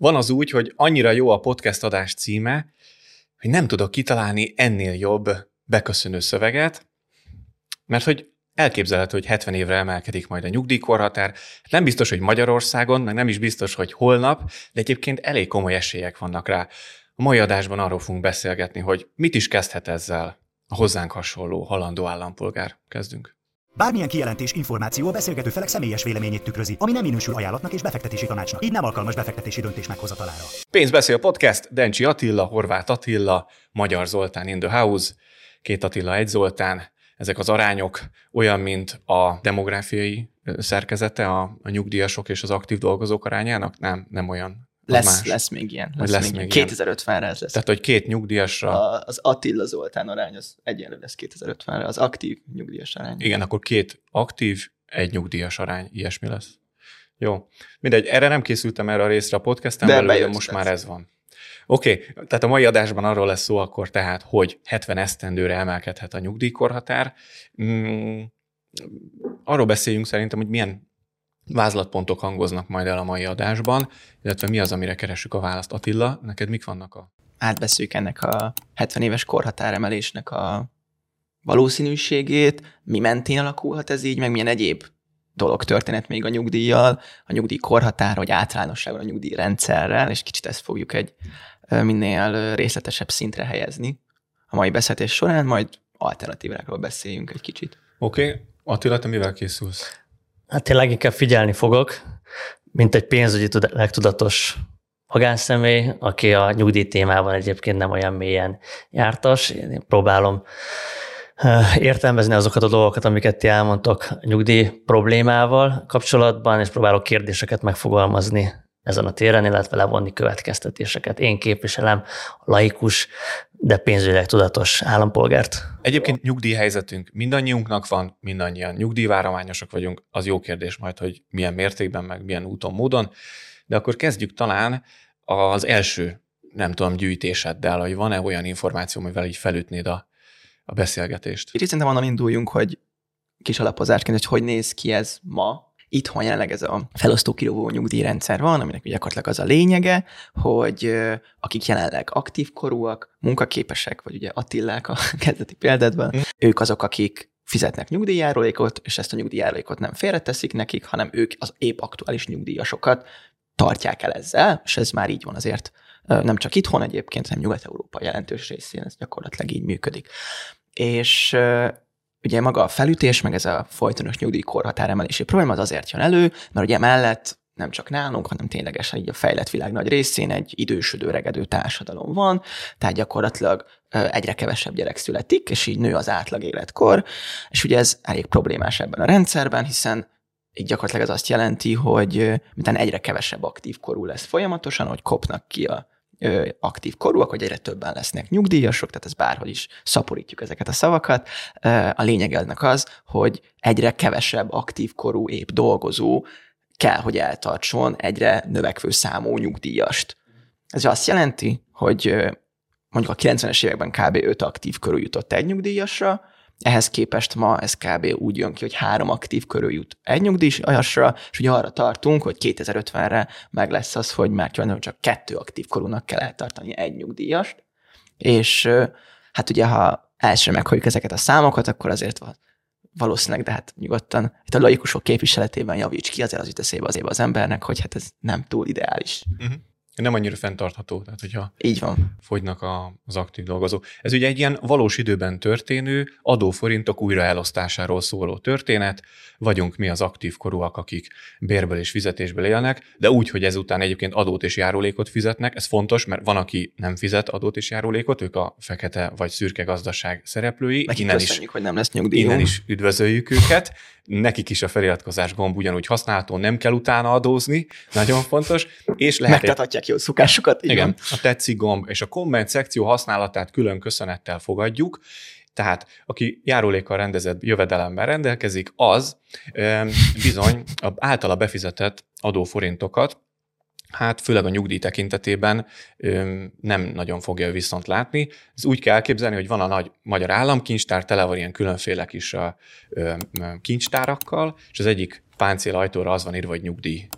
Van az úgy, hogy annyira jó a podcast adás címe, hogy nem tudok kitalálni ennél jobb beköszönő szöveget, mert hogy elképzelhető, hogy 70 évre emelkedik majd a nyugdíjkorhatár. Nem biztos, hogy Magyarországon, meg nem is biztos, hogy holnap, de egyébként elég komoly esélyek vannak rá. A mai adásban arról fogunk beszélgetni, hogy mit is kezdhet ezzel a hozzánk hasonló halandó állampolgár. Kezdünk. Bármilyen kijelentés, információ a beszélgető felek személyes véleményét tükrözi, ami nem minősül ajánlatnak és befektetési tanácsnak. Így nem alkalmas befektetési döntés meghozatalára. Pénzbeszél podcast, Dencsi Attila, Horváth Attila, Magyar Zoltán in the house, két Attila, egy Zoltán. Ezek az arányok olyan, mint a demográfiai szerkezete a, a nyugdíjasok és az aktív dolgozók arányának? Nem, nem olyan. Lesz, más. lesz még ilyen. Lesz, lesz még még ilyen. ilyen. 2050-re ez lesz. Tehát, hogy két nyugdíjasra, A, az Attila Zoltán arány az egyenlő lesz 2050-re, az aktív nyugdíjas arány. igen, akkor két aktív, egy nyugdíjas arány, ilyesmi lesz. Jó. Mindegy, erre nem készültem erre a részre a podcasten De belül, de most persze. már ez van. Oké, okay, tehát a mai adásban arról lesz szó akkor tehát, hogy 70 esztendőre emelkedhet a nyugdíjkorhatár. Mm, arról beszéljünk szerintem, hogy milyen vázlatpontok hangoznak majd el a mai adásban, illetve mi az, amire keressük a választ. Attila, neked mik vannak a... Átbeszéljük ennek a 70 éves korhatáremelésnek a valószínűségét, mi mentén alakulhat ez így, meg milyen egyéb dolog történet még a nyugdíjjal, a nyugdíj korhatár, vagy általánosságban a nyugdíjrendszerrel, és kicsit ezt fogjuk egy minél részletesebb szintre helyezni a mai beszélgetés során, majd alternatívákról beszéljünk egy kicsit. Oké, okay. Attila, te mivel készülsz? Hát én leginkább figyelni fogok, mint egy pénzügyi tuda- legtudatos magánszemély, aki a nyugdíj témában egyébként nem olyan mélyen jártas. Én próbálom eh, értelmezni azokat a dolgokat, amiket ti elmondtok nyugdíj problémával kapcsolatban, és próbálok kérdéseket megfogalmazni ezen a téren, illetve levonni következtetéseket. Én képviselem a laikus, de pénzügyileg tudatos állampolgárt. Egyébként nyugdíjhelyzetünk mindannyiunknak van, mindannyian nyugdíjvárományosak vagyunk, az jó kérdés majd, hogy milyen mértékben, meg milyen úton, módon, de akkor kezdjük talán az első, nem tudom, gyűjtéseddel, hogy van-e olyan információ, amivel így felütnéd a, a beszélgetést. Itt szerintem onnan induljunk, hogy kis alapozásként, hogy hogy néz ki ez ma. Itthon jelenleg ez a felosztó kirovó nyugdíjrendszer van, aminek gyakorlatilag az a lényege, hogy akik jelenleg aktív korúak, munkaképesek, vagy ugye Attillák a kezdeti példádban, Mm. ők azok, akik fizetnek nyugdíjjárulékot, és ezt a nyugdíjjárulékot nem félreteszik nekik, hanem ők az épp aktuális nyugdíjasokat tartják el ezzel, és ez már így van azért nem csak itthon egyébként, hanem Nyugat-Európa jelentős részén ez gyakorlatilag így működik. És ugye maga a felütés, meg ez a folytonos nyugdíjkorhatár emelési probléma az azért jön elő, mert ugye mellett nem csak nálunk, hanem ténylegesen így a fejlett világ nagy részén egy idősödő, regedő társadalom van, tehát gyakorlatilag egyre kevesebb gyerek születik, és így nő az átlag életkor, és ugye ez elég problémás ebben a rendszerben, hiszen így gyakorlatilag ez azt jelenti, hogy miután egyre kevesebb aktív korú lesz folyamatosan, hogy kopnak ki a aktív korúak, hogy egyre többen lesznek nyugdíjasok, tehát ez bárhol is szaporítjuk ezeket a szavakat. A lényeg ennek az, hogy egyre kevesebb aktív korú épp dolgozó kell, hogy eltartson egyre növekvő számú nyugdíjast. Ez azt jelenti, hogy mondjuk a 90-es években kb. 5 aktív körül jutott egy nyugdíjasra, ehhez képest ma ez kb. úgy jön ki, hogy három aktív körül jut egy nyugdíjasra, és ugye arra tartunk, hogy 2050-re meg lesz az, hogy már tulajdonképpen csak kettő aktív korúnak kell eltartani egy nyugdíjast, és hát ugye, ha elsőre meghalljuk ezeket a számokat, akkor azért valószínűleg, de hát nyugodtan itt a laikusok képviseletében javíts ki, azért az jut eszébe azért az embernek, hogy hát ez nem túl ideális. Uh-huh. Nem annyira fenntartható, tehát hogyha Így van. fogynak a, az aktív dolgozók. Ez ugye egy ilyen valós időben történő adóforintok újraelosztásáról szóló történet. Vagyunk mi az aktív korúak, akik bérből és fizetésből élnek, de úgy, hogy ezután egyébként adót és járulékot fizetnek. Ez fontos, mert van, aki nem fizet adót és járulékot, ők a fekete vagy szürke gazdaság szereplői. Nekik Innen is hogy nem lesz nyugdíjunk. Innen is üdvözöljük őket. Nekik is a feliratkozás gomb ugyanúgy használható, nem kell utána adózni, nagyon fontos, és lehet egy Megtarthatják jó szokásukat. így igen, van. a tetszik gomb és a komment szekció használatát külön köszönettel fogadjuk. Tehát, aki járulékkal rendezett jövedelemmel rendelkezik, az bizony a általa befizetett adóforintokat, hát főleg a nyugdíj tekintetében nem nagyon fogja viszont látni. Ez úgy kell elképzelni, hogy van a nagy magyar államkincstár, tele van ilyen különféle kis ö, kincstárakkal, és az egyik páncél ajtóra az van írva, hogy nyugdíj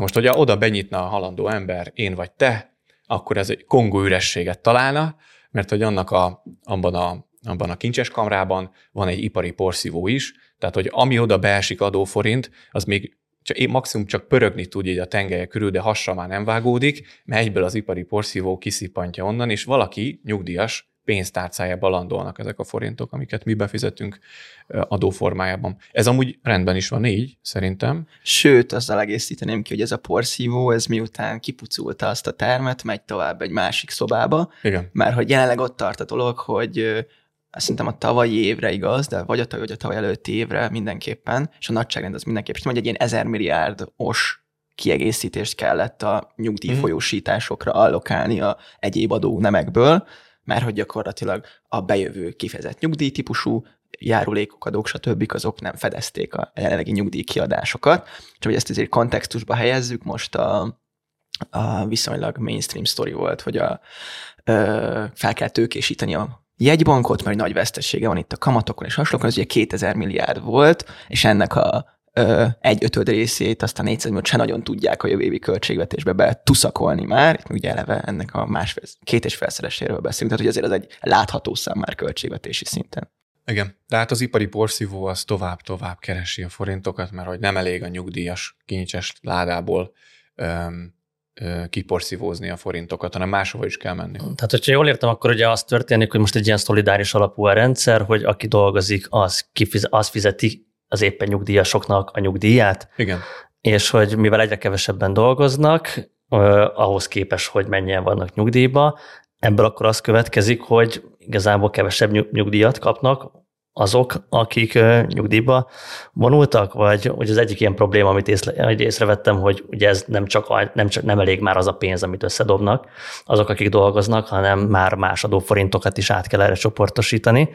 Na most, hogyha oda benyitna a halandó ember, én vagy te, akkor ez egy kongó ürességet találna, mert hogy annak a, abban, a, abban a kincses kamrában van egy ipari porszívó is, tehát hogy ami oda beesik adóforint, az még csak, maximum csak pörögni tud így a tengelye körül, de hasra már nem vágódik, mert egyből az ipari porszívó kiszippantja onnan, és valaki nyugdíjas pénztárcájába landolnak ezek a forintok, amiket mi befizetünk adóformájában. Ez amúgy rendben is van így, szerintem. Sőt, azzal egészíteném ki, hogy ez a porszívó, ez miután kipuculta azt a termet, megy tovább egy másik szobába, Igen. mert hogy jelenleg ott tart a dolog, hogy szerintem a tavalyi évre igaz, de vagy a tavaly, vagy a tavaly előtti évre mindenképpen, és a nagyságrend az mindenképpen, hogy egy ilyen ezer milliárdos kiegészítést kellett a nyugdíjfolyósításokra allokálni a egyéb adó nemekből, mert hogy gyakorlatilag a bejövő kifejezett nyugdíjtípusú járulékok, adók, stb. azok nem fedezték a jelenlegi nyugdíjkiadásokat. Csak hogy ezt azért kontextusba helyezzük, most a, a viszonylag mainstream story volt, hogy a, ö, fel kell tőkésíteni a jegybankot, mert nagy vesztesége van itt a kamatokon és hasonlókon, ez ugye 2000 milliárd volt, és ennek a ö, egy ötöd részét, aztán 400 milliót se nagyon tudják a jövő évi költségvetésbe be tuszakolni már, itt ugye eleve ennek a másfél, két és felszereséről beszélünk, tehát hogy azért ez egy látható szám már költségvetési szinten. Igen, de hát az ipari porszívó az tovább-tovább keresi a forintokat, mert hogy nem elég a nyugdíjas kincses ládából öm, kiporszívózni a forintokat, hanem máshova is kell menni. Tehát, hogyha jól értem, akkor ugye az történik, hogy most egy ilyen szolidáris alapú a rendszer, hogy aki dolgozik, az, kifiz, az fizeti az éppen nyugdíjasoknak a nyugdíját. Igen. És hogy mivel egyre kevesebben dolgoznak, ahhoz képes, hogy mennyien vannak nyugdíjba, ebből akkor az következik, hogy igazából kevesebb nyugdíjat kapnak azok, akik nyugdíjba vonultak, vagy hogy az egyik ilyen probléma, amit észre, észrevettem, hogy ugye ez nem csak, nem csak nem elég már az a pénz, amit összedobnak azok, akik dolgoznak, hanem már más adóforintokat is át kell erre csoportosítani.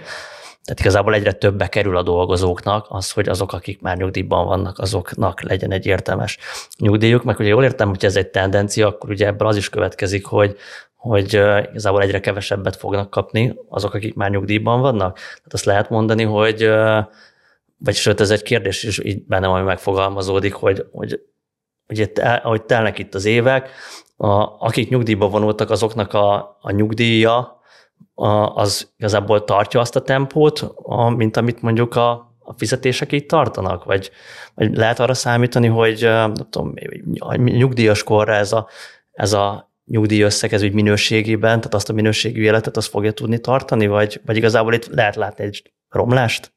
Tehát igazából egyre többe kerül a dolgozóknak az, hogy azok, akik már nyugdíjban vannak, azoknak legyen egy értelmes nyugdíjuk. Meg ugye jól értem, hogy ez egy tendencia, akkor ugye ebből az is következik, hogy hogy igazából egyre kevesebbet fognak kapni azok, akik már nyugdíjban vannak. Tehát azt lehet mondani, hogy, vagy sőt, ez egy kérdés is így bennem, ami megfogalmazódik, hogy, hogy hogy ahogy telnek itt az évek, a, akik nyugdíjba vonultak, azoknak a, a nyugdíja a, az igazából tartja azt a tempót, a, mint amit mondjuk a, a fizetések így tartanak? Vagy, vagy lehet arra számítani, hogy nem tudom, nyugdíjas korra ez a, ez a nyugdíjösszeg ez úgy minőségében, tehát azt a minőségű életet azt fogja tudni tartani, vagy, vagy igazából itt lehet látni egy romlást?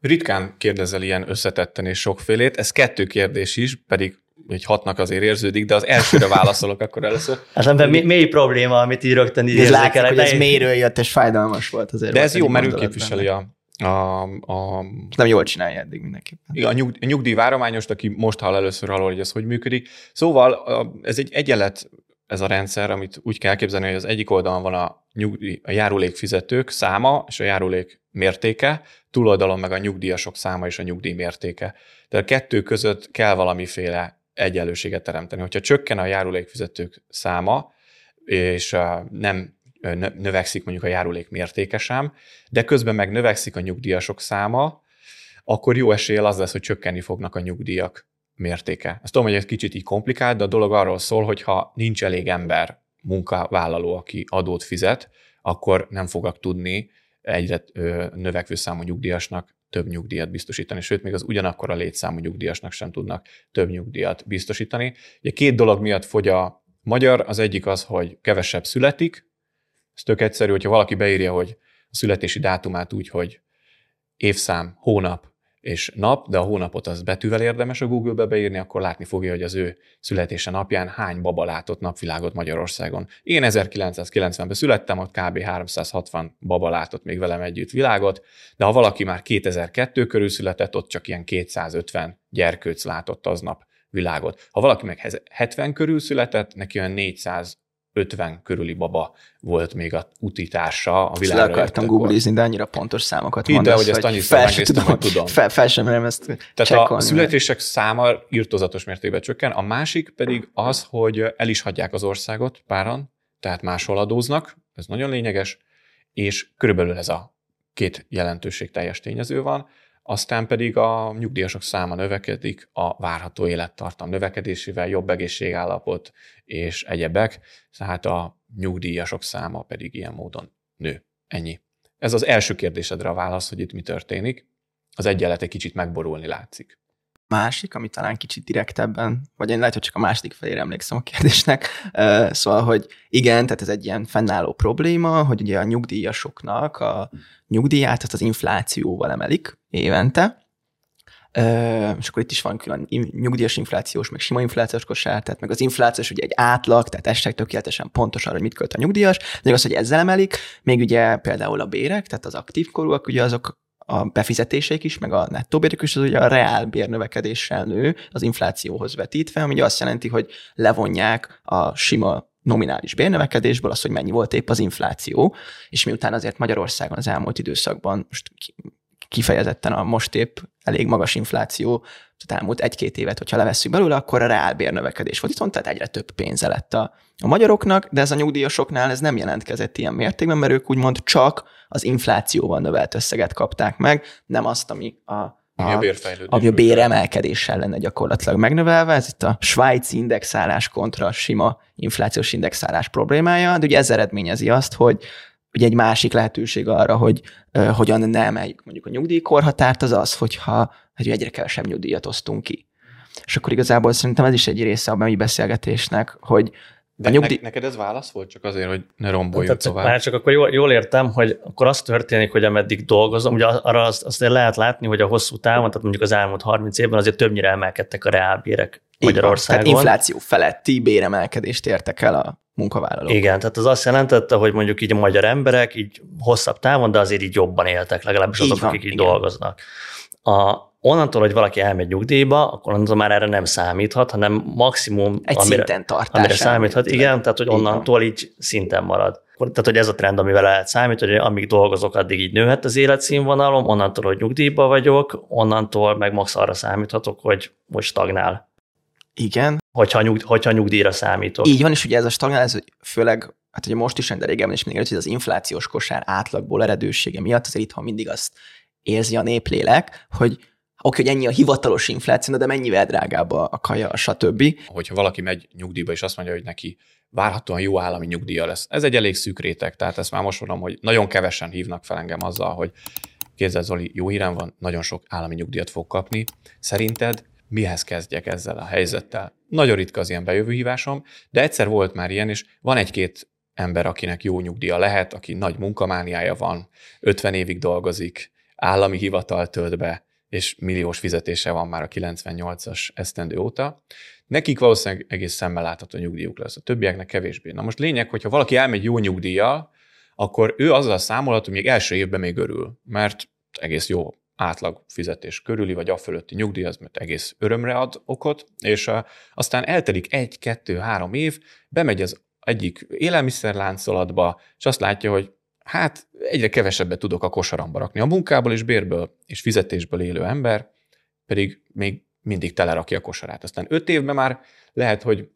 Ritkán kérdezel ilyen összetetten és sokfélét, ez kettő kérdés is, pedig hogy hatnak azért érződik, de az elsőre válaszolok akkor először. Hát nem, mély, mély probléma, amit így rögtön így Ez látszik, hogy ez mélyről jött, és fájdalmas volt azért. De ez jó, mert ő képviseli a, a, a... Nem jól csinálja eddig mindenképpen. A, nyug, a nyugdíjvárományost, aki most hall először arról, hogy ez hogy működik. Szóval ez egy egyenlet ez a rendszer, amit úgy kell elképzelni, hogy az egyik oldalon van a, nyugdíj, a járulékfizetők száma és a járulék mértéke, túloldalon meg a nyugdíjasok száma és a nyugdíj mértéke. De a kettő között kell valamiféle egyenlőséget teremteni. Hogyha csökken a járulékfizetők száma, és nem növekszik mondjuk a járulék mértéke sem, de közben meg növekszik a nyugdíjasok száma, akkor jó eséllyel az lesz, hogy csökkenni fognak a nyugdíjak mértéke. Ezt tudom, hogy ez kicsit így komplikált, de a dolog arról szól, hogy ha nincs elég ember, munkavállaló, aki adót fizet, akkor nem fognak tudni egyre növekvő számú nyugdíjasnak több nyugdíjat biztosítani, sőt, még az ugyanakkor a létszámú nyugdíjasnak sem tudnak több nyugdíjat biztosítani. Ugye két dolog miatt fogy a magyar, az egyik az, hogy kevesebb születik, ez tök egyszerű, hogyha valaki beírja, hogy a születési dátumát úgy, hogy évszám, hónap, és nap, de a hónapot az betűvel érdemes a Google-be beírni, akkor látni fogja, hogy az ő születése napján hány baba látott napvilágot Magyarországon. Én 1990-ben születtem, ott kb. 360 baba látott még velem együtt világot, de ha valaki már 2002 körül született, ott csak ilyen 250 gyerkőc látott aznap világot. Ha valaki meg 70 körül született, neki olyan 400 50 körüli baba volt még a utitársa a világra. Le akartam googlizni, de annyira pontos számokat mondasz, de, hogy ezt annyiszor megnéztem, hogy tudom. Fel, fel sem merem ezt Tehát csekkolni. a születések száma írtozatos mértékben csökken, a másik pedig az, hogy el is hagyják az országot páran, tehát máshol adóznak, ez nagyon lényeges, és körülbelül ez a két jelentőség teljes tényező van. Aztán pedig a nyugdíjasok száma növekedik a várható élettartam növekedésével, jobb egészségállapot és egyebek, tehát a nyugdíjasok száma pedig ilyen módon nő. Ennyi. Ez az első kérdésedre a válasz, hogy itt mi történik. Az egyenlet egy kicsit megborulni látszik másik, ami talán kicsit direktebben, vagy én lehet, hogy csak a második felére emlékszem a kérdésnek, szóval, hogy igen, tehát ez egy ilyen fennálló probléma, hogy ugye a nyugdíjasoknak a nyugdíját azt az inflációval emelik évente, és akkor itt is van külön nyugdíjas inflációs, meg sima inflációs kosár, tehát meg az inflációs ugye egy átlag, tehát ez tökéletesen pontos arra, hogy mit költ a nyugdíjas, de az, hogy ezzel emelik, még ugye például a bérek, tehát az aktív korúak, ugye azok a befizetéseik is, meg a nettó bérek is, az ugye a reál bérnövekedéssel nő az inflációhoz vetítve, ami azt jelenti, hogy levonják a sima nominális bérnövekedésből az, hogy mennyi volt épp az infláció, és miután azért Magyarországon az elmúlt időszakban most kifejezetten a most épp elég magas infláció, tehát elmúlt egy-két évet, hogyha levesszük belőle, akkor a reál bérnövekedés volt viszont, tehát egyre több pénze lett a, a magyaroknak, de ez a nyugdíjasoknál ez nem jelentkezett ilyen mértékben, mert ők úgymond csak az inflációval növelt összeget kapták meg, nem azt, ami a ami a, bérfejlődés. Ami a béremelkedéssel lenne gyakorlatilag megnövelve. Ez itt a svájci indexálás kontra a sima inflációs indexálás problémája, de ugye ez eredményezi azt, hogy ugye egy másik lehetőség arra, hogy uh, hogyan ne emeljük mondjuk a nyugdíjkorhatárt, az az, hogyha hogy egyre kevesebb nyugdíjat osztunk ki. És akkor igazából szerintem ez is egy része a mai beszélgetésnek, hogy de nyugdíj... neked ez válasz volt? Csak azért, hogy ne romboljuk Tehát, tovább. Már csak akkor jól, jól értem, hogy akkor az történik, hogy ameddig dolgozom, ugye arra azt, azt lehet látni, hogy a hosszú távon, tehát mondjuk az elmúlt 30 évben azért többnyire emelkedtek a reálbérek Magyarországon. tehát infláció feletti béremelkedést értek el a munkavállalók. Igen, tehát az azt jelentette, hogy mondjuk így a magyar emberek így hosszabb távon, de azért így jobban éltek, legalábbis azok, van, akik így igen. dolgoznak. A, onnantól, hogy valaki elmegy nyugdíjba, akkor onnantól már erre nem számíthat, hanem maximum Egy amire, szinten tartás. Amire számíthat, igen, tehát hogy onnantól így, szinten marad. Tehát, hogy ez a trend, amivel lehet számítani, hogy amíg dolgozok, addig így nőhet az életszínvonalom, onnantól, hogy nyugdíjba vagyok, onnantól meg max arra számíthatok, hogy most stagnál. Igen. Hogyha, nyug, hogyha nyugdíjra számítok. Így van, és ugye ez a stagnál, ez főleg, hát ugye most is, de régebben is mindig hogy az inflációs kosár átlagból eredősége miatt azért itthon mindig azt érzi a néplélek, hogy oké, hogy ennyi a hivatalos infláció, de mennyivel drágább a, kaja, stb. Hogyha valaki megy nyugdíjba, és azt mondja, hogy neki várhatóan jó állami nyugdíja lesz. Ez egy elég szűk réteg, tehát ezt már most mondom, hogy nagyon kevesen hívnak fel engem azzal, hogy kézzel Zoli, jó hírem van, nagyon sok állami nyugdíjat fog kapni. Szerinted mihez kezdjek ezzel a helyzettel? Nagyon ritka az ilyen bejövő hívásom, de egyszer volt már ilyen, és van egy-két ember, akinek jó nyugdíja lehet, aki nagy munkamániája van, 50 évig dolgozik, állami hivatal tölt be, és milliós fizetése van már a 98-as esztendő óta. Nekik valószínűleg egész szemmel látható nyugdíjuk lesz, a többieknek kevésbé. Na most lényeg, hogyha valaki elmegy jó nyugdíjjal, akkor ő azzal számolhat, hogy még első évben még örül, mert egész jó átlag fizetés körüli, vagy a fölötti nyugdíj, az mert egész örömre ad okot, és aztán eltelik egy, kettő, három év, bemegy az egyik élelmiszerláncolatba, és azt látja, hogy hát egyre kevesebbet tudok a kosaramba rakni. A munkából és bérből és fizetésből élő ember pedig még mindig telerakja a kosarát. Aztán öt évben már lehet, hogy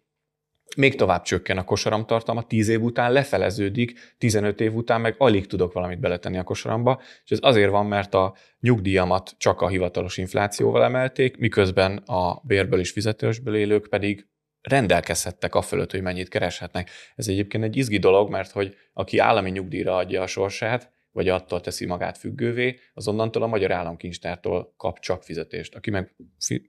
még tovább csökken a kosaramtartalma, 10 év után lefeleződik, 15 év után meg alig tudok valamit beletenni a kosaramba, és ez azért van, mert a nyugdíjamat csak a hivatalos inflációval emelték, miközben a bérből és fizetésből élők pedig rendelkezhettek a fölött, hogy mennyit kereshetnek. Ez egyébként egy izgi dolog, mert hogy aki állami nyugdíjra adja a sorsát, vagy attól teszi magát függővé, az onnantól a magyar államkincstártól kap csak fizetést. Aki meg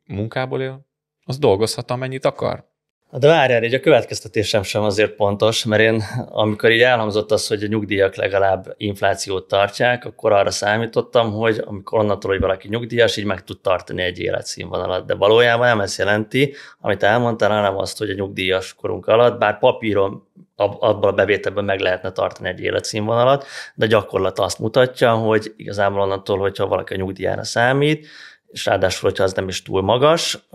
munkából él, az dolgozhat, amennyit akar. De várjál, így a következtetésem sem azért pontos, mert én, amikor így elhangzott az, hogy a nyugdíjak legalább inflációt tartják, akkor arra számítottam, hogy amikor onnantól, hogy valaki nyugdíjas, így meg tud tartani egy életszínvonalat. De valójában nem ezt jelenti, amit elmondtál, hanem azt, hogy a nyugdíjas korunk alatt, bár papíron abban a bevételben meg lehetne tartani egy életszínvonalat, de gyakorlat azt mutatja, hogy igazából onnantól, hogyha valaki a nyugdíjára számít, és ráadásul, hogyha az nem is túl magas,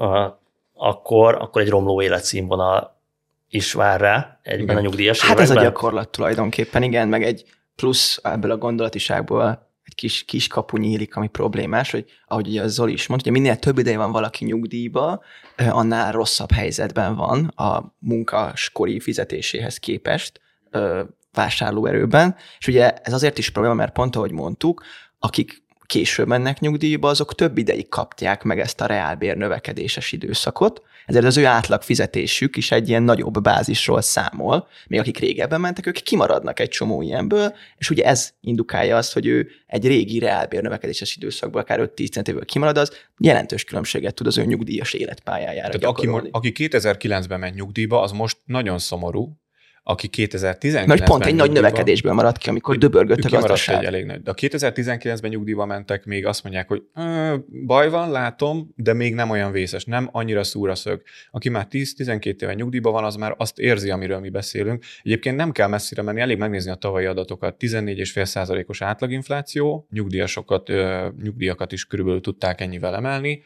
akkor, akkor egy romló életszínvonal is vár rá egyben igen. a nyugdíjas Hát években. ez a gyakorlat tulajdonképpen, igen, meg egy plusz ebből a gondolatiságból egy kis, kis kapu nyílik, ami problémás, hogy ahogy ugye Zoli is mondta, hogy minél több ideje van valaki nyugdíjba, annál rosszabb helyzetben van a munkaskori fizetéséhez képest vásárlóerőben, és ugye ez azért is probléma, mert pont ahogy mondtuk, akik később mennek nyugdíjba, azok több ideig kapják meg ezt a reálbér növekedéses időszakot, ezért az ő átlag fizetésük is egy ilyen nagyobb bázisról számol, még akik régebben mentek, ők kimaradnak egy csomó ilyenből, és ugye ez indukálja azt, hogy ő egy régi reálbér növekedéses időszakból akár 5-10 évvel kimarad, az jelentős különbséget tud az ő nyugdíjas életpályájára Tehát aki, aki 2009-ben ment nyugdíjba, az most nagyon szomorú, aki 2019-ben Nagy pont egy nagy növekedésből maradt ki, amikor döbörgött a gazdaság. egy elég nagy. De a 2019-ben nyugdíjba mentek, még azt mondják, hogy "Ö, baj van, látom, de még nem olyan vészes, nem annyira szúr a szög. Aki már 10-12 éve nyugdíjba van, az már azt érzi, amiről mi beszélünk. Egyébként nem kell messzire menni, elég megnézni a tavalyi adatokat. 14,5%-os átlaginfláció, nyugdíjasokat, nyugdíjakat is körülbelül tudták ennyivel emelni.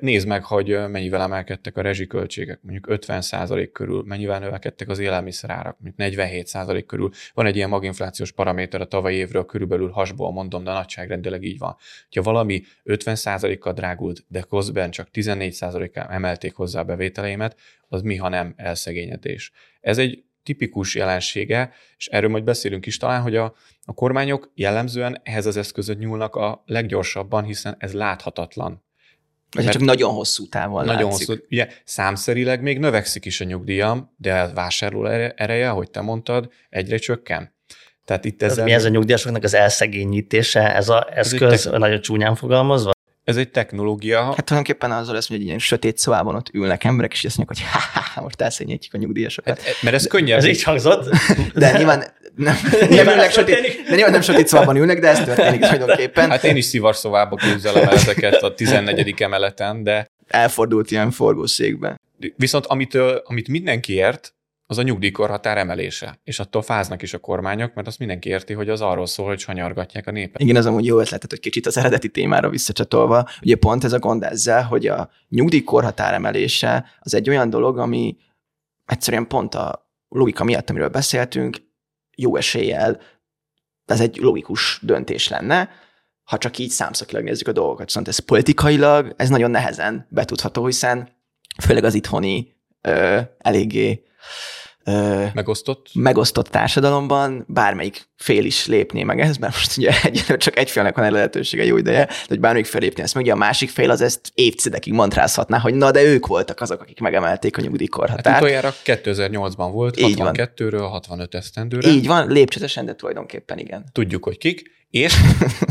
Nézd meg, hogy mennyivel emelkedtek a rezsiköltségek, mondjuk 50% körül, mennyivel növekedtek az élelmiszerárak, mondjuk 47% körül. Van egy ilyen maginflációs paraméter a tavalyi évről, körülbelül hasból mondom, de nagyságrendileg így van. Ha valami 50%-kal drágult, de közben csak 14%-kal emelték hozzá a bevételeimet, az mi, ha nem elszegényedés. Ez egy tipikus jelensége, és erről majd beszélünk is talán, hogy a, a kormányok jellemzően ehhez az eszközöt nyúlnak a leggyorsabban, hiszen ez láthatatlan. Vagy csak nagyon hosszú távon Nagyon látszik. hosszú. Ugye számszerileg még növekszik is a nyugdíjam, de a vásárló ere- ereje, ahogy te mondtad, egyre csökken. Tehát itt Ez ezzel mi ez a nyugdíjasoknak az elszegényítése, ez a eszköz tech- nagyon csúnyán fogalmazva? Ez egy technológia, Hát tulajdonképpen azzal lesz, hogy egy ilyen sötét szobában ott ülnek emberek, és azt mondják, hogy ha, ha, most elszényítjük a nyugdíjasokat. Hát, mert ez könnyebb. Ez így hangzott? De nyilván nem, nem ülnek sötét, de nyilván nem sötét szobában ülnek, de ez történik tulajdonképpen. Hát én is szivarszobába képzelem el ezeket a 14. emeleten, de Elfordult ilyen forgószékbe. viszont amitől, amit mindenki ért, az a nyugdíjkorhatár emelése. És attól fáznak is a kormányok, mert azt mindenki érti, hogy az arról szól, hogy sanyargatják a népet. Igen, az amúgy jó ötletet, hogy kicsit az eredeti témára visszacsatolva. Ugye pont ez a gond ezzel, hogy a nyugdíjkorhatár emelése az egy olyan dolog, ami egyszerűen pont a logika miatt, amiről beszéltünk, jó eséllyel ez egy logikus döntés lenne, ha csak így számszakilag nézzük a dolgokat. Viszont ez politikailag, ez nagyon nehezen betudható, hiszen főleg az itthoni ö, eléggé megosztott? megosztott társadalomban bármelyik fél is lépné meg ez, mert most ugye egyelőre csak egy félnek van erre lehetősége jó ideje, de hogy bármelyik fél lépné ezt meg, ugye a másik fél az ezt évtizedekig mantrázhatná, hogy na de ők voltak azok, akik megemelték a nyugdíjkorhatárt. Hát utoljára 2008-ban volt, Így 62-ről 65 esztendőre. Így van, lépcsőtesen, de tulajdonképpen igen. Tudjuk, hogy kik, és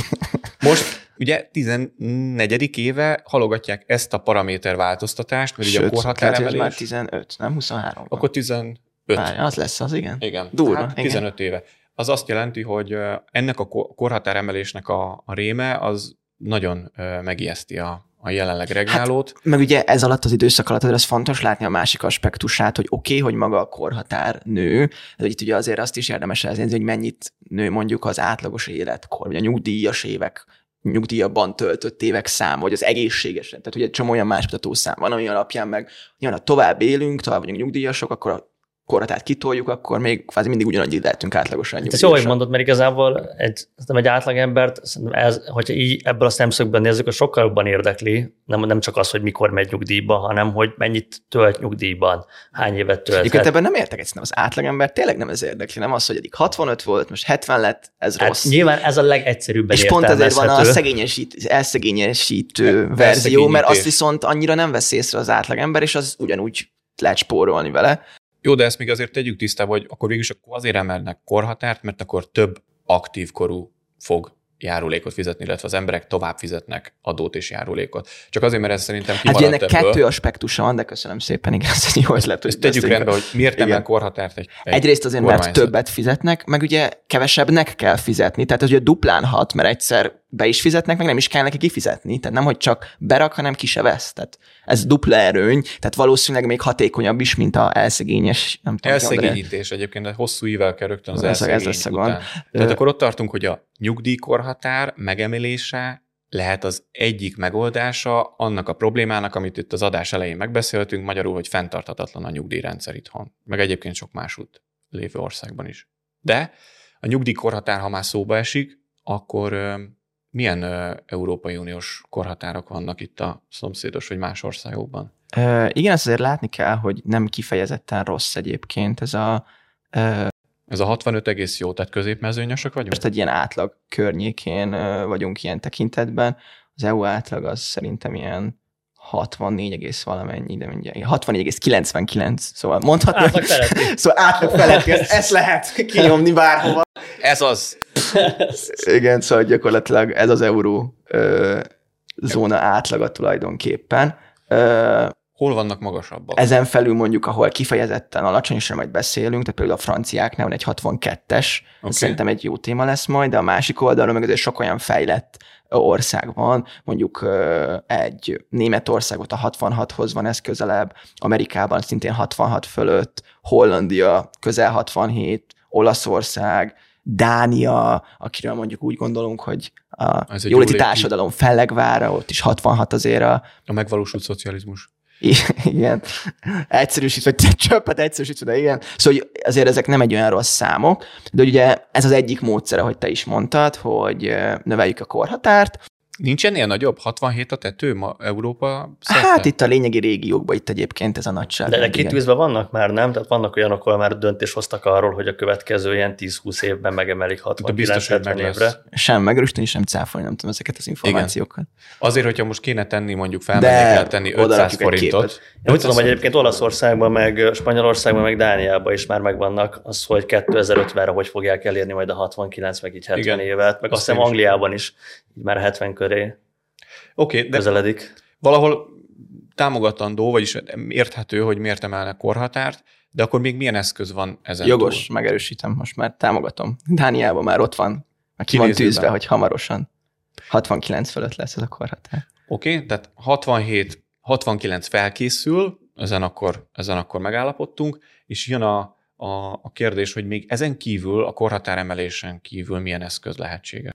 most ugye 14. éve halogatják ezt a paraméter változtatást, mert Sőt, ugye a korhatáremelés... már 15, nem 23. Akkor 10, Öt. Az lesz az, igen. Igen, hát, Durva. Hát 15 igen. éve. Az azt jelenti, hogy ennek a korhatáremelésnek a, a réme az nagyon megijeszti a, a jelenleg hát, regnálót. Hát, meg ugye ez alatt az időszak alatt azért az fontos látni a másik aspektusát, hogy oké, okay, hogy maga a korhatár nő, de itt ugye azért azt is érdemes elnézni, hogy mennyit nő mondjuk az átlagos életkor, vagy a nyugdíjas évek nyugdíjabban töltött évek szám, vagy az egészségesen. Tehát ugye egy csomó olyan más mutató szám van, ami alapján meg nyilván, ha tovább élünk, tovább vagyunk nyugdíjasok, akkor a korhatárt kitoljuk, akkor még kvázi mindig ugyanannyi lehetünk átlagosan Hát Ez jó, hogy nyugdíjasak. mondod, mert igazából egy, egy átlagembert, ez, hogyha így ebből a szemszögből nézzük, az sokkal jobban érdekli, nem, nem csak az, hogy mikor megy nyugdíjba, hanem hogy mennyit tölt nyugdíjban, hány évet tölt. Egyébként ebben nem értek egyszerűen az átlagember, tényleg nem ez érdekli, nem az, hogy eddig 65 volt, most 70 lett, ez hát rossz. nyilván ez a legegyszerűbb És pont ezért van a szegényesít, elszegényesítő El- verzió, mert azt viszont annyira nem vesz észre az átlagember, és az ugyanúgy lehet spórolni vele. Jó, de ezt még azért tegyük tisztába, hogy akkor végülis akkor azért emelnek korhatárt, mert akkor több aktív korú fog járulékot fizetni, illetve az emberek tovább fizetnek adót és járulékot. Csak azért, mert ez szerintem Hát kimaradt ennek ebből. kettő aspektusa van, de köszönöm szépen, igen, ez egy jó ötlet. hogy Ezt tegyük rendbe, hogy miért Igen. emel korhatárt egy, egy Egyrészt azért, mert többet fizetnek, meg ugye kevesebbnek kell fizetni, tehát az ugye duplán hat, mert egyszer be is fizetnek, meg nem is kell neki kifizetni, tehát nem, hogy csak berak, hanem ki se vesz. Tehát ez dupla erőny, tehát valószínűleg még hatékonyabb is, mint a elszegényes, nem tudom, mit mondani. Elszegényítés egyébként, de hosszú ível kell rögtön az Ez ez lesz után. Tehát Ö- akkor ott tartunk, hogy a nyugdíjkorhatár megemelése lehet az egyik megoldása annak a problémának, amit itt az adás elején megbeszéltünk, magyarul, hogy fenntarthatatlan a nyugdíjrendszer itthon, meg egyébként sok másút lévő országban is. De a nyugdíjkorhatár, ha már szóba esik, akkor milyen ö, Európai Uniós korhatárok vannak itt a szomszédos vagy más országokban? Ö, igen, ezt azért látni kell, hogy nem kifejezetten rossz egyébként ez a ö, Ez a 65 egész jó, tehát középmezőnyösök vagyunk? Most egy ilyen átlag környékén ö, vagyunk ilyen tekintetben. Az EU átlag az szerintem ilyen 64 egész valamennyi, de mindjárt 64,99, szóval mondhatni. Átlag feletti. Szóval átlag feletti, ezt, ezt lehet kinyomni bárhova. Ez az. Igen, szóval gyakorlatilag ez az euró ö, zóna átlaga tulajdonképpen. Ö, Hol vannak magasabbak? ezen felül mondjuk, ahol kifejezetten alacsony, és majd beszélünk, tehát például a franciáknál van egy 62-es, okay. Szerintem egy jó téma lesz majd, de a másik oldalon meg azért sok olyan fejlett ország van, mondjuk egy Németországot a 66-hoz van ez közelebb, Amerikában szintén 66 fölött, Hollandia közel 67, Olaszország, Dánia, akiről mondjuk úgy gondolunk, hogy a Ez jóléti társadalom fellegvára, ott is 66 azért a, A megvalósult szocializmus. Igen, egyszerűsítve, egy csöppet egyszerűsítve, de igen. Szóval hogy azért ezek nem egy olyan rossz számok, de ugye ez az egyik módszer, ahogy te is mondtad, hogy növeljük a korhatárt. Nincs ennél nagyobb? 67 a tető ma Európa szerte? Hát itt a lényegi régiókban itt egyébként ez a De, nagyság. de kitűzve vannak már, nem? Tehát vannak olyanok, ahol már döntést hoztak arról, hogy a következő ilyen 10-20 évben megemelik De biztos, hogy 69-70 meg lesz. évre. Sem megerősíteni, sem cáfolni, nem tudom ezeket az információkat. Azért, hogyha most kéne tenni, mondjuk felmennék el tenni 500 odarakjuk egy forintot. Én úgy tudom, hogy egyébként Olaszországban, meg Spanyolországban, meg Dániában is már megvannak az, hogy 2050-re hogy fogják elérni majd a 69, meg így 70 Igen. évet, meg Azt hiszem Angliában is így már 70 köré Oké, okay, de közeledik. valahol támogatandó, vagyis érthető, hogy miért emelnek korhatárt, de akkor még milyen eszköz van ezen Jogos, túl? megerősítem, most már támogatom. Dániában már ott van, már ki van tűzve, hogy hamarosan 69 fölött lesz ez a korhatár. Oké, okay, tehát 67, 69 felkészül, ezen akkor, ezen akkor megállapodtunk, és jön a, a, a kérdés, hogy még ezen kívül, a korhatár emelésen kívül milyen eszköz lehetséges.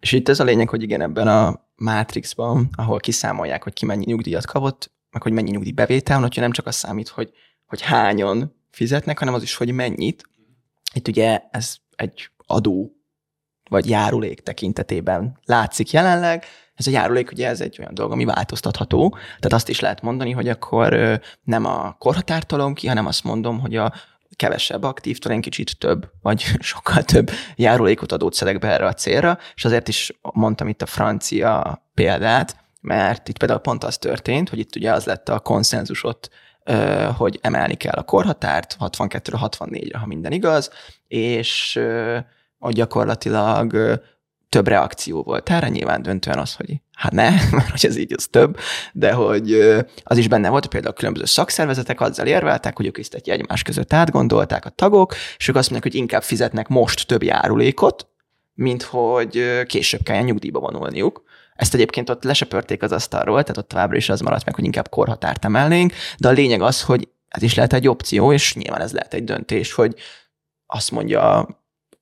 És itt ez a lényeg, hogy igen, ebben a Matrixban, ahol kiszámolják, hogy ki mennyi nyugdíjat kapott, meg hogy mennyi nyugdíjbevétel van, hogyha nem csak az számít, hogy, hogy hányan fizetnek, hanem az is, hogy mennyit. Itt ugye ez egy adó vagy járulék tekintetében látszik jelenleg. Ez a járulék ugye ez egy olyan dolog, ami változtatható. Tehát azt is lehet mondani, hogy akkor nem a korhatárt tolom ki, hanem azt mondom, hogy a kevesebb aktív, talán kicsit több, vagy sokkal több járulékot adót szedek be erre a célra, és azért is mondtam itt a francia példát, mert itt például pont az történt, hogy itt ugye az lett a konszenzus ott, ö, hogy emelni kell a korhatárt 62-ről 64-re, ha minden igaz, és hogy gyakorlatilag több reakció volt erre, nyilván döntően az, hogy hát ne, mert hogy ez így az több, de hogy az is benne volt, például a különböző szakszervezetek azzal érveltek, hogy ők ezt egy egymás között átgondolták a tagok, és ők azt mondják, hogy inkább fizetnek most több járulékot, mint hogy később kelljen nyugdíjba vonulniuk. Ezt egyébként ott lesöpörték az asztalról, tehát ott továbbra is az maradt meg, hogy inkább korhatárt emelnénk, de a lényeg az, hogy ez is lehet egy opció, és nyilván ez lehet egy döntés, hogy azt mondja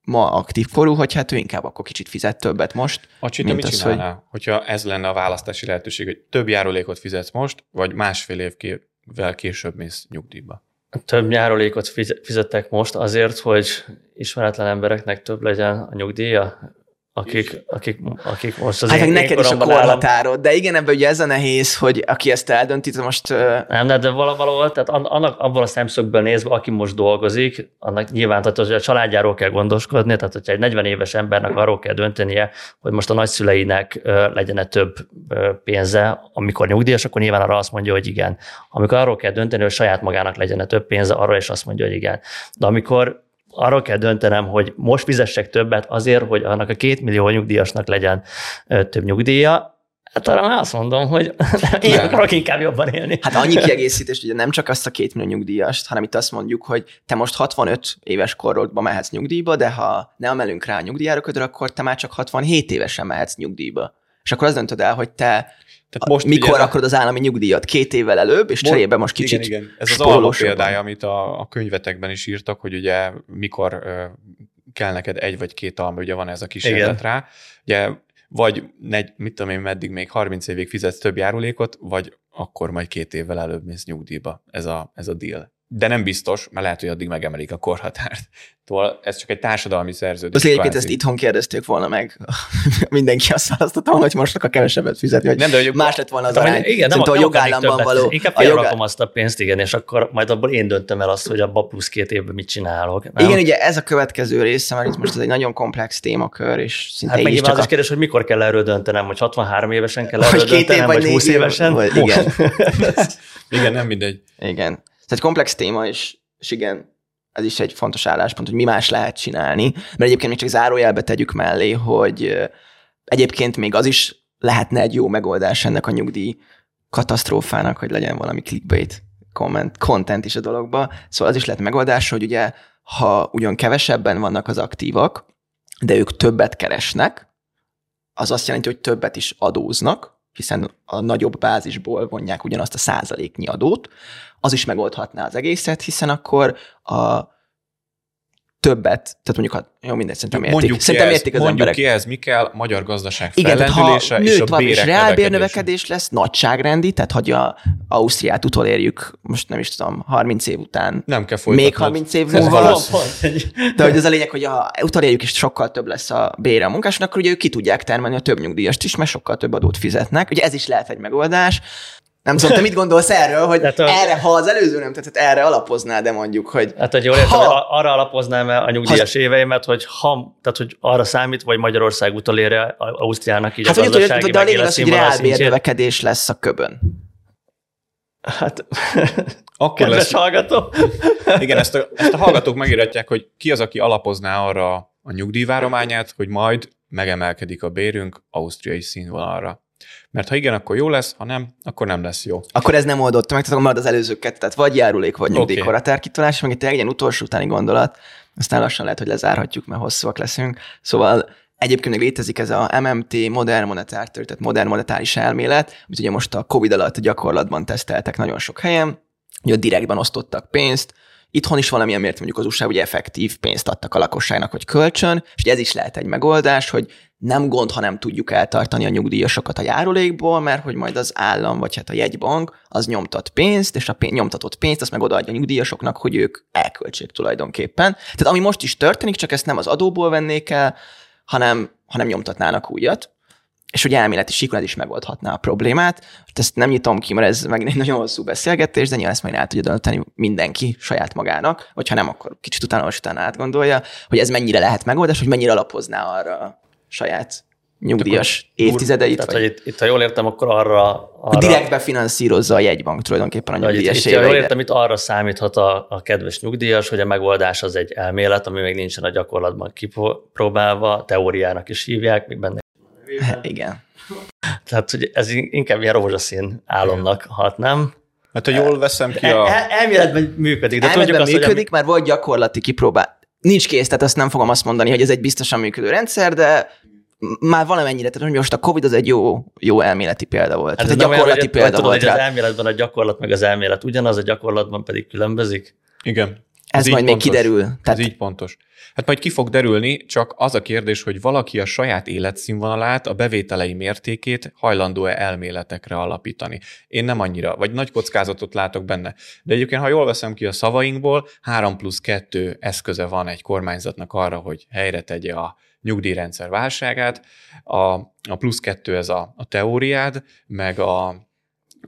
ma aktív korú, hogy hát ő inkább akkor kicsit fizet többet most. A csita mit az, csinálná, hogy... hogyha ez lenne a választási lehetőség, hogy több járulékot fizetsz most, vagy másfél évvel később mész nyugdíjba? Több járulékot fize- fizettek most azért, hogy ismeretlen embereknek több legyen a nyugdíja, akik, akik, akik most az Hát én, neked is a korhatárod, de igen, ebben ugye ez a nehéz, hogy aki ezt eldönti, de most Nem, de, de vala- valahol, tehát an- annak, abból a szemszögből nézve, aki most dolgozik, annak nyilván tehát, hogy a családjáról kell gondoskodni, tehát hogyha egy 40 éves embernek arról kell döntenie, hogy most a nagyszüleinek legyen több pénze, amikor nyugdíjas, akkor nyilván arra azt mondja, hogy igen. Amikor arról kell dönteni, hogy saját magának legyen több pénze, arra is azt mondja, hogy igen. De amikor arról kell döntenem, hogy most fizessek többet azért, hogy annak a két millió nyugdíjasnak legyen több nyugdíja, hát arra már azt mondom, hogy én akarok inkább jobban élni. Hát annyi kiegészítés, ugye nem csak azt a két millió nyugdíjast, hanem itt azt mondjuk, hogy te most 65 éves korodban mehetsz nyugdíjba, de ha nem emelünk rá a nyugdíjáraködre, akkor te már csak 67 évesen mehetsz nyugdíjba. És akkor azt döntöd el, hogy te Tehát most mikor a- akarod az állami nyugdíjat? Két évvel előbb, és cserébe most kicsit igen, igen. Ez az alma példája, amit a, a könyvetekben is írtak, hogy ugye mikor ö, kell neked egy vagy két alma, ugye van ez a kísérlet Igen. rá. Ugye vagy negy, mit tudom én, meddig még 30 évig fizetsz több járulékot, vagy akkor majd két évvel előbb mész nyugdíjba. Ez a, ez a deal. De nem biztos, mert lehet, hogy addig megemelik a korhatárt. Szóval ez csak egy társadalmi szerződés. Az egyébként ezt itthon kérdezték volna meg. Mindenki azt választotta volna, hogy most a kevesebbet fizetni, hogy, nem, de, hogy más lett volna az arány. Igen, nem, a jogállamban való. Inkább a jogá... azt a pénzt, igen, és akkor majd abból én döntöm el azt, hogy abban plusz két évben mit csinálok. Nem? Igen, ugye ez a következő része, mert itt most ez egy nagyon komplex témakör, és szinte hát meg csak az a... is kérdés, hogy mikor kell erről döntenem, hogy 63 évesen kell erről döntenem, vagy 20 évesen. Vagy, igen. igen, nem mindegy. Igen. Ez egy komplex téma, és, és igen, ez is egy fontos álláspont, hogy mi más lehet csinálni, mert egyébként még csak zárójelbe tegyük mellé, hogy egyébként még az is lehetne egy jó megoldás ennek a nyugdíj katasztrófának, hogy legyen valami clickbait comment, content is a dologba. Szóval az is lehet megoldás, hogy ugye, ha ugyan kevesebben vannak az aktívak, de ők többet keresnek, az azt jelenti, hogy többet is adóznak, hiszen a nagyobb bázisból vonják ugyanazt a százaléknyi adót, az is megoldhatná az egészet, hiszen akkor a többet, tehát mondjuk, ha, jó, mindegy, szerintem értik. Mondjuk szerintem ez, értik az mondjuk emberek. ki ez, mi kell, magyar gazdaság Igen, tehát ha és a és reálbérnövekedés lesz, nagyságrendi, tehát hogy a Ausztriát utolérjük, most nem is tudom, 30 év után. Nem kell folytatnod. Még 30 év múlva. De hogy az a lényeg, hogy ha utolérjük, és sokkal több lesz a bére a munkásnak, akkor ugye ők ki tudják termelni a több nyugdíjast is, mert sokkal több adót fizetnek. Ugye ez is lehet egy megoldás. Nem tudom, te mit gondolsz erről, hogy hát a... erre, ha az előző nem tetszett, erre alapoznád, de mondjuk, hogy... Hát, hogy jól értem, ha... arra alapoznám a nyugdíjas ha... éveimet, hogy ha, tehát, hogy arra számít, vagy Magyarország utolérje Ausztriának így hát, a gazdasági hogy, de a lényeg az, hogy reálbérnövekedés lesz a köbön. Hát, akkor lesz... hallgató. Igen, ezt a, ezt a hallgatók megíratják, hogy ki az, aki alapozná arra a nyugdíjvárományát, hogy majd megemelkedik a bérünk ausztriai színvonalra. Mert ha igen, akkor jó lesz, ha nem, akkor nem lesz jó. Akkor ez nem oldotta meg, tehát marad az előzőket, tehát vagy járulék, vagy nyugdíjkorhatár okay. meg itt egy ilyen utolsó utáni gondolat, aztán lassan lehet, hogy lezárhatjuk, mert hosszúak leszünk. Szóval Egyébként még létezik ez a MMT, modern monetár, tehát modern monetáris elmélet, amit ugye most a Covid alatt gyakorlatban teszteltek nagyon sok helyen, hogy direktben osztottak pénzt, Itthon is valamilyen mért mondjuk az USA, hogy effektív pénzt adtak a lakosságnak, vagy kölcsön, és ez is lehet egy megoldás, hogy nem gond, ha nem tudjuk eltartani a nyugdíjasokat a járulékból, mert hogy majd az állam, vagy hát a jegybank az nyomtat pénzt, és a pénz, nyomtatott pénzt azt meg odaadja a nyugdíjasoknak, hogy ők elköltsék tulajdonképpen. Tehát ami most is történik, csak ezt nem az adóból vennék el, hanem, hanem nyomtatnának újat és hogy elméleti síkon ez is megoldhatná a problémát. Ezt nem nyitom ki, mert ez meg egy nagyon hosszú beszélgetés, de nyilván ezt majd el tudja dönteni mindenki saját magának, vagy ha nem, akkor kicsit utána, utána átgondolja, hogy ez mennyire lehet megoldás, hogy mennyire alapozná arra a saját nyugdíjas évtizedeit. Tehát, vagy... hogy itt, itt, ha jól értem, akkor arra... arra... Direktbe finanszírozza a jegybank tulajdonképpen a nyugdíjas itt, itt, Ha jól értem, itt arra számíthat a, a kedves nyugdíjas, hogy a megoldás az egy elmélet, ami még nincsen a gyakorlatban kipróbálva, teóriának is hívják, még benne igen. Tehát, hogy ez inkább ilyen rózsaszín álomnak hat, nem? Hát, ha jól veszem ki a... El, elméletben működik, de elméletben tudjuk azt, működik, hogy... mert volt gyakorlati kipróbál. Nincs kész, tehát azt nem fogom azt mondani, hogy ez egy biztosan működő rendszer, de már valamennyire, tehát hogy most a Covid az egy jó, jó elméleti példa volt. Hát ez egy gyakorlati olyan, példa tudod, volt hogy rá. az elméletben a gyakorlat meg az elmélet ugyanaz, a gyakorlatban pedig különbözik. Igen. Ez, ez majd még kiderül. Tehát... Ez így pontos. Hát majd ki fog derülni, csak az a kérdés, hogy valaki a saját életszínvonalát, a bevételei mértékét hajlandó-e elméletekre alapítani. Én nem annyira, vagy nagy kockázatot látok benne. De egyébként, ha jól veszem ki a szavainkból, 3 plusz 2 eszköze van egy kormányzatnak arra, hogy helyre tegye a nyugdíjrendszer válságát. A, a plusz kettő ez a, a teóriád, meg a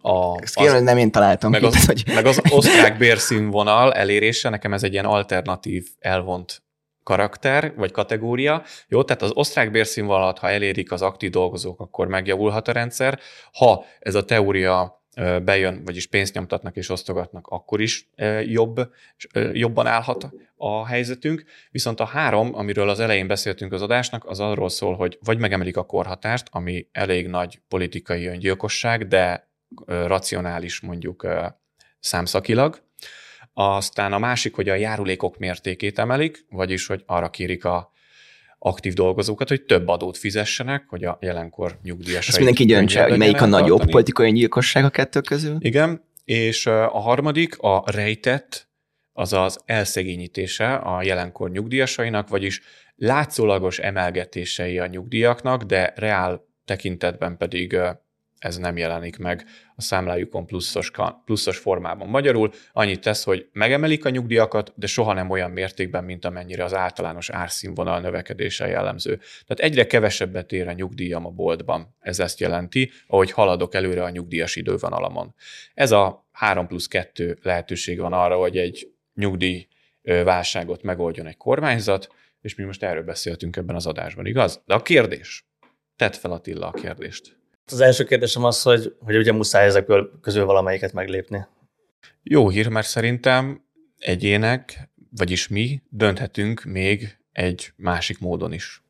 a, Ezt kérem, az, nem én találtam meg, ki, az, hogy... meg az osztrák bérszínvonal elérése, nekem ez egy ilyen alternatív elvont karakter, vagy kategória. Jó, tehát az osztrák bérszínvonalat, ha elérik az aktív dolgozók, akkor megjavulhat a rendszer. Ha ez a teória bejön, vagyis pénzt nyomtatnak és osztogatnak, akkor is jobb, jobban állhat a helyzetünk. Viszont a három, amiről az elején beszéltünk az adásnak, az arról szól, hogy vagy megemelik a korhatást, ami elég nagy politikai öngyilkosság, de racionális mondjuk számszakilag, aztán a másik, hogy a járulékok mértékét emelik, vagyis hogy arra kérik a aktív dolgozókat, hogy több adót fizessenek, hogy a jelenkor nyugdíjasai... Ezt mindenki döntse, hogy melyik a nagyobb tartani. politikai gyilkosság a kettő közül. Igen, és a harmadik a rejtett, azaz elszegényítése a jelenkor nyugdíjasainak, vagyis látszólagos emelgetései a nyugdíjaknak, de reál tekintetben pedig ez nem jelenik meg a számlájukon pluszos, pluszos formában. Magyarul annyit tesz, hogy megemelik a nyugdíjakat, de soha nem olyan mértékben, mint amennyire az általános árszínvonal növekedése jellemző. Tehát egyre kevesebbet ér a nyugdíjam a boltban. Ez ezt jelenti, ahogy haladok előre a nyugdíjas idővonalamon. Ez a 3 plusz 2 lehetőség van arra, hogy egy nyugdíj válságot megoldjon egy kormányzat, és mi most erről beszéltünk ebben az adásban, igaz? De a kérdés, tedd fel Attila a kérdést. Az első kérdésem az, hogy, hogy ugye muszáj ezekből közül valamelyiket meglépni. Jó hír, mert szerintem egyének, vagyis mi dönthetünk még egy másik módon is.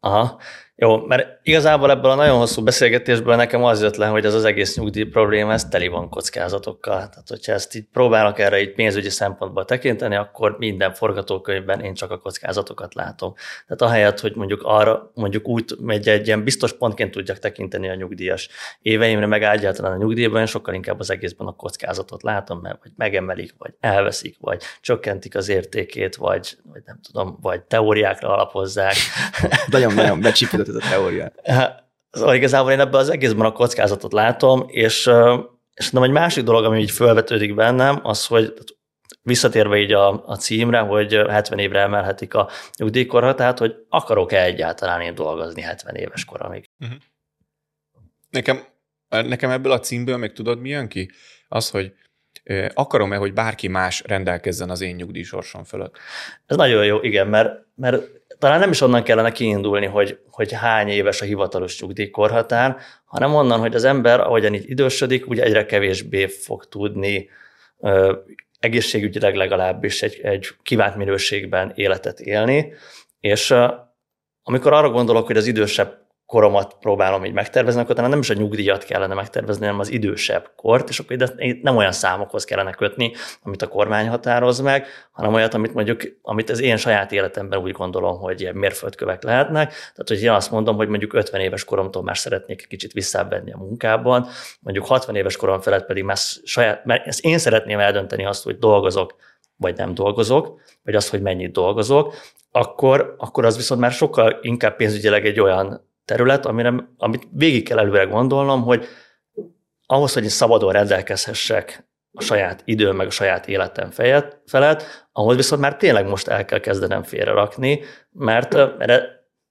Aha. Jó, mert igazából ebből a nagyon hosszú beszélgetésből nekem az jött le, hogy ez az egész nyugdíj probléma, ez teli van kockázatokkal. Tehát, hogyha ezt így próbálnak erre egy pénzügyi szempontból tekinteni, akkor minden forgatókönyvben én csak a kockázatokat látom. Tehát ahelyett, hogy mondjuk arra, mondjuk úgy megy egy ilyen biztos pontként tudjak tekinteni a nyugdíjas éveimre, meg egyáltalán a nyugdíjban, én sokkal inkább az egészben a kockázatot látom, mert vagy megemelik, vagy elveszik, vagy csökkentik az értékét, vagy, vagy nem tudom, vagy teóriákra alapozzák. Nagyon-nagyon becsípődött ez a teória. Szóval igazából én ebben az egészben a kockázatot látom, és, és nem egy másik dolog, ami így felvetődik bennem, az, hogy visszatérve így a, a címre, hogy 70 évre emelhetik a nyugdíjkorhatárt, hogy akarok-e egyáltalán én dolgozni 70 éves koromig. Uh-huh. Nekem, nekem ebből a címből még tudod, mi jön ki? Az, hogy akarom-e, hogy bárki más rendelkezzen az én nyugdíjsorsom fölött? Ez nagyon jó, igen, mert, mert talán nem is onnan kellene kiindulni, hogy, hogy hány éves a hivatalos nyugdíjkorhatár, hanem onnan, hogy az ember, ahogyan így idősödik, úgy egyre kevésbé fog tudni ö, egészségügyileg legalábbis egy, egy kívánt minőségben életet élni, és amikor arra gondolok, hogy az idősebb koromat próbálom így megtervezni, akkor talán nem is a nyugdíjat kellene megtervezni, hanem az idősebb kort, és akkor ide nem olyan számokhoz kellene kötni, amit a kormány határoz meg, hanem olyat, amit mondjuk, amit az én saját életemben úgy gondolom, hogy ilyen mérföldkövek lehetnek. Tehát, hogy én azt mondom, hogy mondjuk 50 éves koromtól már szeretnék kicsit visszábbenni a munkában, mondjuk 60 éves korom felett pedig már saját, mert ezt én szeretném eldönteni azt, hogy dolgozok, vagy nem dolgozok, vagy azt, hogy mennyit dolgozok, akkor, akkor az viszont már sokkal inkább pénzügyileg egy olyan terület, amire, amit végig kell előre gondolnom, hogy ahhoz, hogy én szabadon rendelkezhessek a saját idő, meg a saját életem fejet, felett, ahhoz viszont már tényleg most el kell kezdenem félrerakni, mert, mert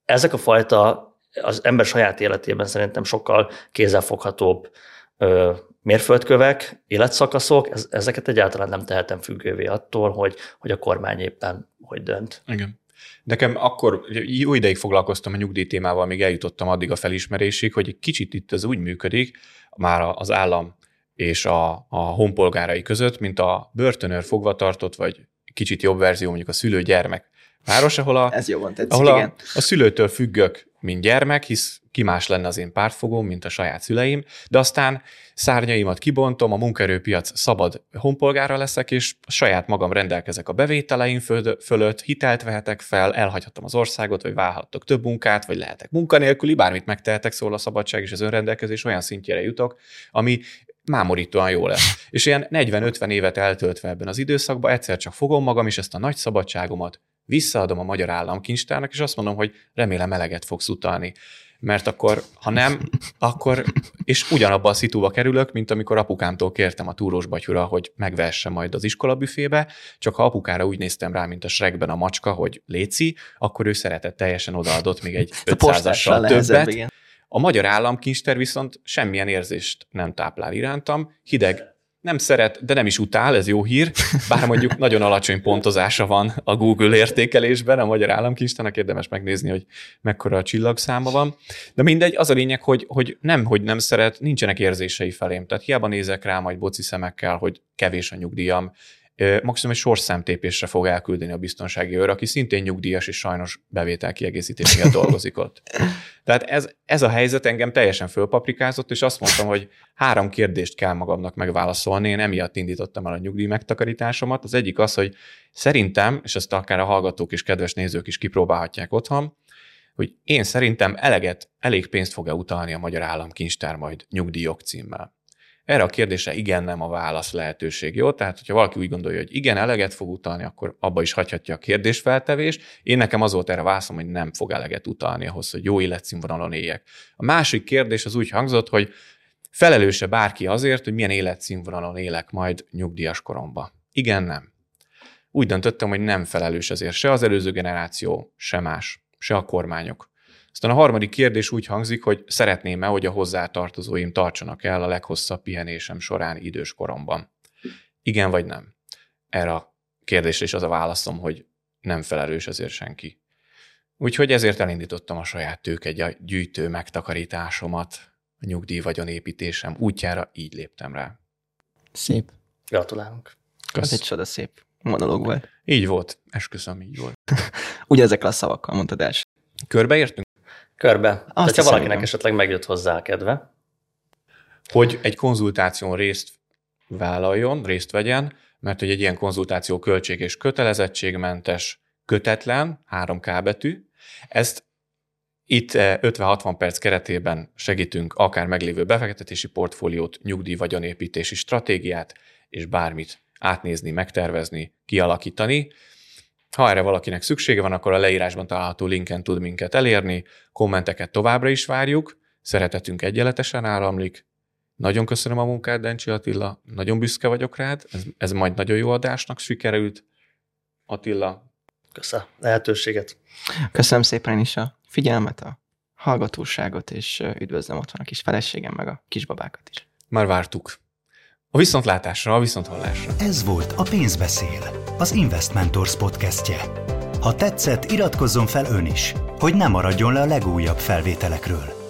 ezek a fajta az ember saját életében szerintem sokkal kézzelfoghatóbb ö, mérföldkövek, életszakaszok, ez, ezeket egyáltalán nem tehetem függővé attól, hogy, hogy a kormány éppen hogy dönt. Igen. Nekem akkor jó ideig foglalkoztam a nyugdíj témával, még eljutottam addig a felismerésig, hogy egy kicsit itt ez úgy működik, már az állam és a, a honpolgárai között, mint a börtönőr fogvatartott, vagy kicsit jobb verzió, mondjuk a szülő-gyermek város, ahol, a, Ez jobban tetszik, ahol igen. a, a szülőtől függök, mint gyermek, hisz ki más lenne az én pártfogóm, mint a saját szüleim, de aztán szárnyaimat kibontom, a munkaerőpiac szabad honpolgára leszek, és saját magam rendelkezek a bevételeim fölött, hitelt vehetek fel, elhagyhatom az országot, vagy válhattok több munkát, vagy lehetek munkanélküli, bármit megtehetek, szól a szabadság és az önrendelkezés olyan szintjére jutok, ami mámorítóan jó lesz. És ilyen 40-50 évet eltöltve ebben az időszakban egyszer csak fogom magam, és ezt a nagy szabadságomat visszaadom a magyar államkincstárnak, és azt mondom, hogy remélem eleget fogsz utalni mert akkor, ha nem, akkor, és ugyanabban a szitúba kerülök, mint amikor apukámtól kértem a túrós batyura, hogy megvesse majd az iskolabüfébe, csak ha apukára úgy néztem rá, mint a Shrekben a macska, hogy léci, akkor ő szeretett teljesen odaadott még egy 500-assal többet. Igen. A magyar államkincster viszont semmilyen érzést nem táplál irántam, hideg nem szeret, de nem is utál, ez jó hír, bár mondjuk nagyon alacsony pontozása van a Google értékelésben, a magyar államkincstának érdemes megnézni, hogy mekkora a csillagszáma van. De mindegy, az a lényeg, hogy, hogy nem, hogy nem szeret, nincsenek érzései felém. Tehát hiába nézek rá majd boci szemekkel, hogy kevés a nyugdíjam, maximum egy sorszámtépésre fog elküldeni a biztonsági őr, aki szintén nyugdíjas és sajnos bevétel kiegészítés miatt dolgozik ott. Tehát ez, ez a helyzet engem teljesen fölpaprikázott, és azt mondtam, hogy három kérdést kell magamnak megválaszolni. Én emiatt indítottam el a nyugdíj megtakarításomat. Az egyik az, hogy szerintem, és ezt akár a hallgatók és kedves nézők is kipróbálhatják otthon, hogy én szerintem eleget, elég pénzt fog-e utalni a Magyar Államkincstár majd nyugdíjok címmel. Erre a kérdésre igen, nem a válasz lehetőség. Jó? Tehát, hogyha valaki úgy gondolja, hogy igen, eleget fog utalni, akkor abba is hagyhatja a kérdésfeltevést. Én nekem az volt erre válaszom, hogy nem fog eleget utalni ahhoz, hogy jó életszínvonalon éljek. A másik kérdés az úgy hangzott, hogy Felelőse bárki azért, hogy milyen életszínvonalon élek majd nyugdíjas koromba? Igen, nem. Úgy döntöttem, hogy nem felelős ezért se az előző generáció, se más, se a kormányok. Aztán a harmadik kérdés úgy hangzik, hogy szeretném-e, hogy a hozzátartozóim tartsanak el a leghosszabb pihenésem során idős koromban. Igen vagy nem? Erre a kérdésre is az a válaszom, hogy nem felelős ezért senki. Úgyhogy ezért elindítottam a saját tőke gyűjtő megtakarításomat, a nyugdíj vagyonépítésem útjára így léptem rá. Szép. Gratulálunk. Ez egy csoda szép monológ volt. Így volt, esküszöm, így volt. Ugye ezekkel a szavakkal mondtad el. Körbeértünk? Körbe. Azt ha valakinek esetleg megjött hozzá a kedve. Hogy egy konzultáción részt vállaljon, részt vegyen, mert hogy egy ilyen konzultáció költség és kötelezettségmentes, kötetlen, 3K betű. Ezt itt 50-60 eh, perc keretében segítünk akár meglévő befektetési portfóliót, nyugdíj vagyonépítési stratégiát, és bármit átnézni, megtervezni, kialakítani. Ha erre valakinek szüksége van, akkor a leírásban található linken tud minket elérni, kommenteket továbbra is várjuk, szeretetünk egyenletesen áramlik. Nagyon köszönöm a munkát, Dencsi Attila, nagyon büszke vagyok rád, ez, ez majd nagyon jó adásnak sikerült. Attila. Köszönöm lehetőséget. Köszönöm szépen is a figyelmet, a hallgatóságot, és üdvözlöm otthon a kis feleségem, meg a kisbabákat is. Már vártuk. A viszontlátásra, a viszonthallásra. Ez volt a Pénzbeszél, az Investmentors podcastje. Ha tetszett, iratkozzon fel ön is, hogy ne maradjon le a legújabb felvételekről.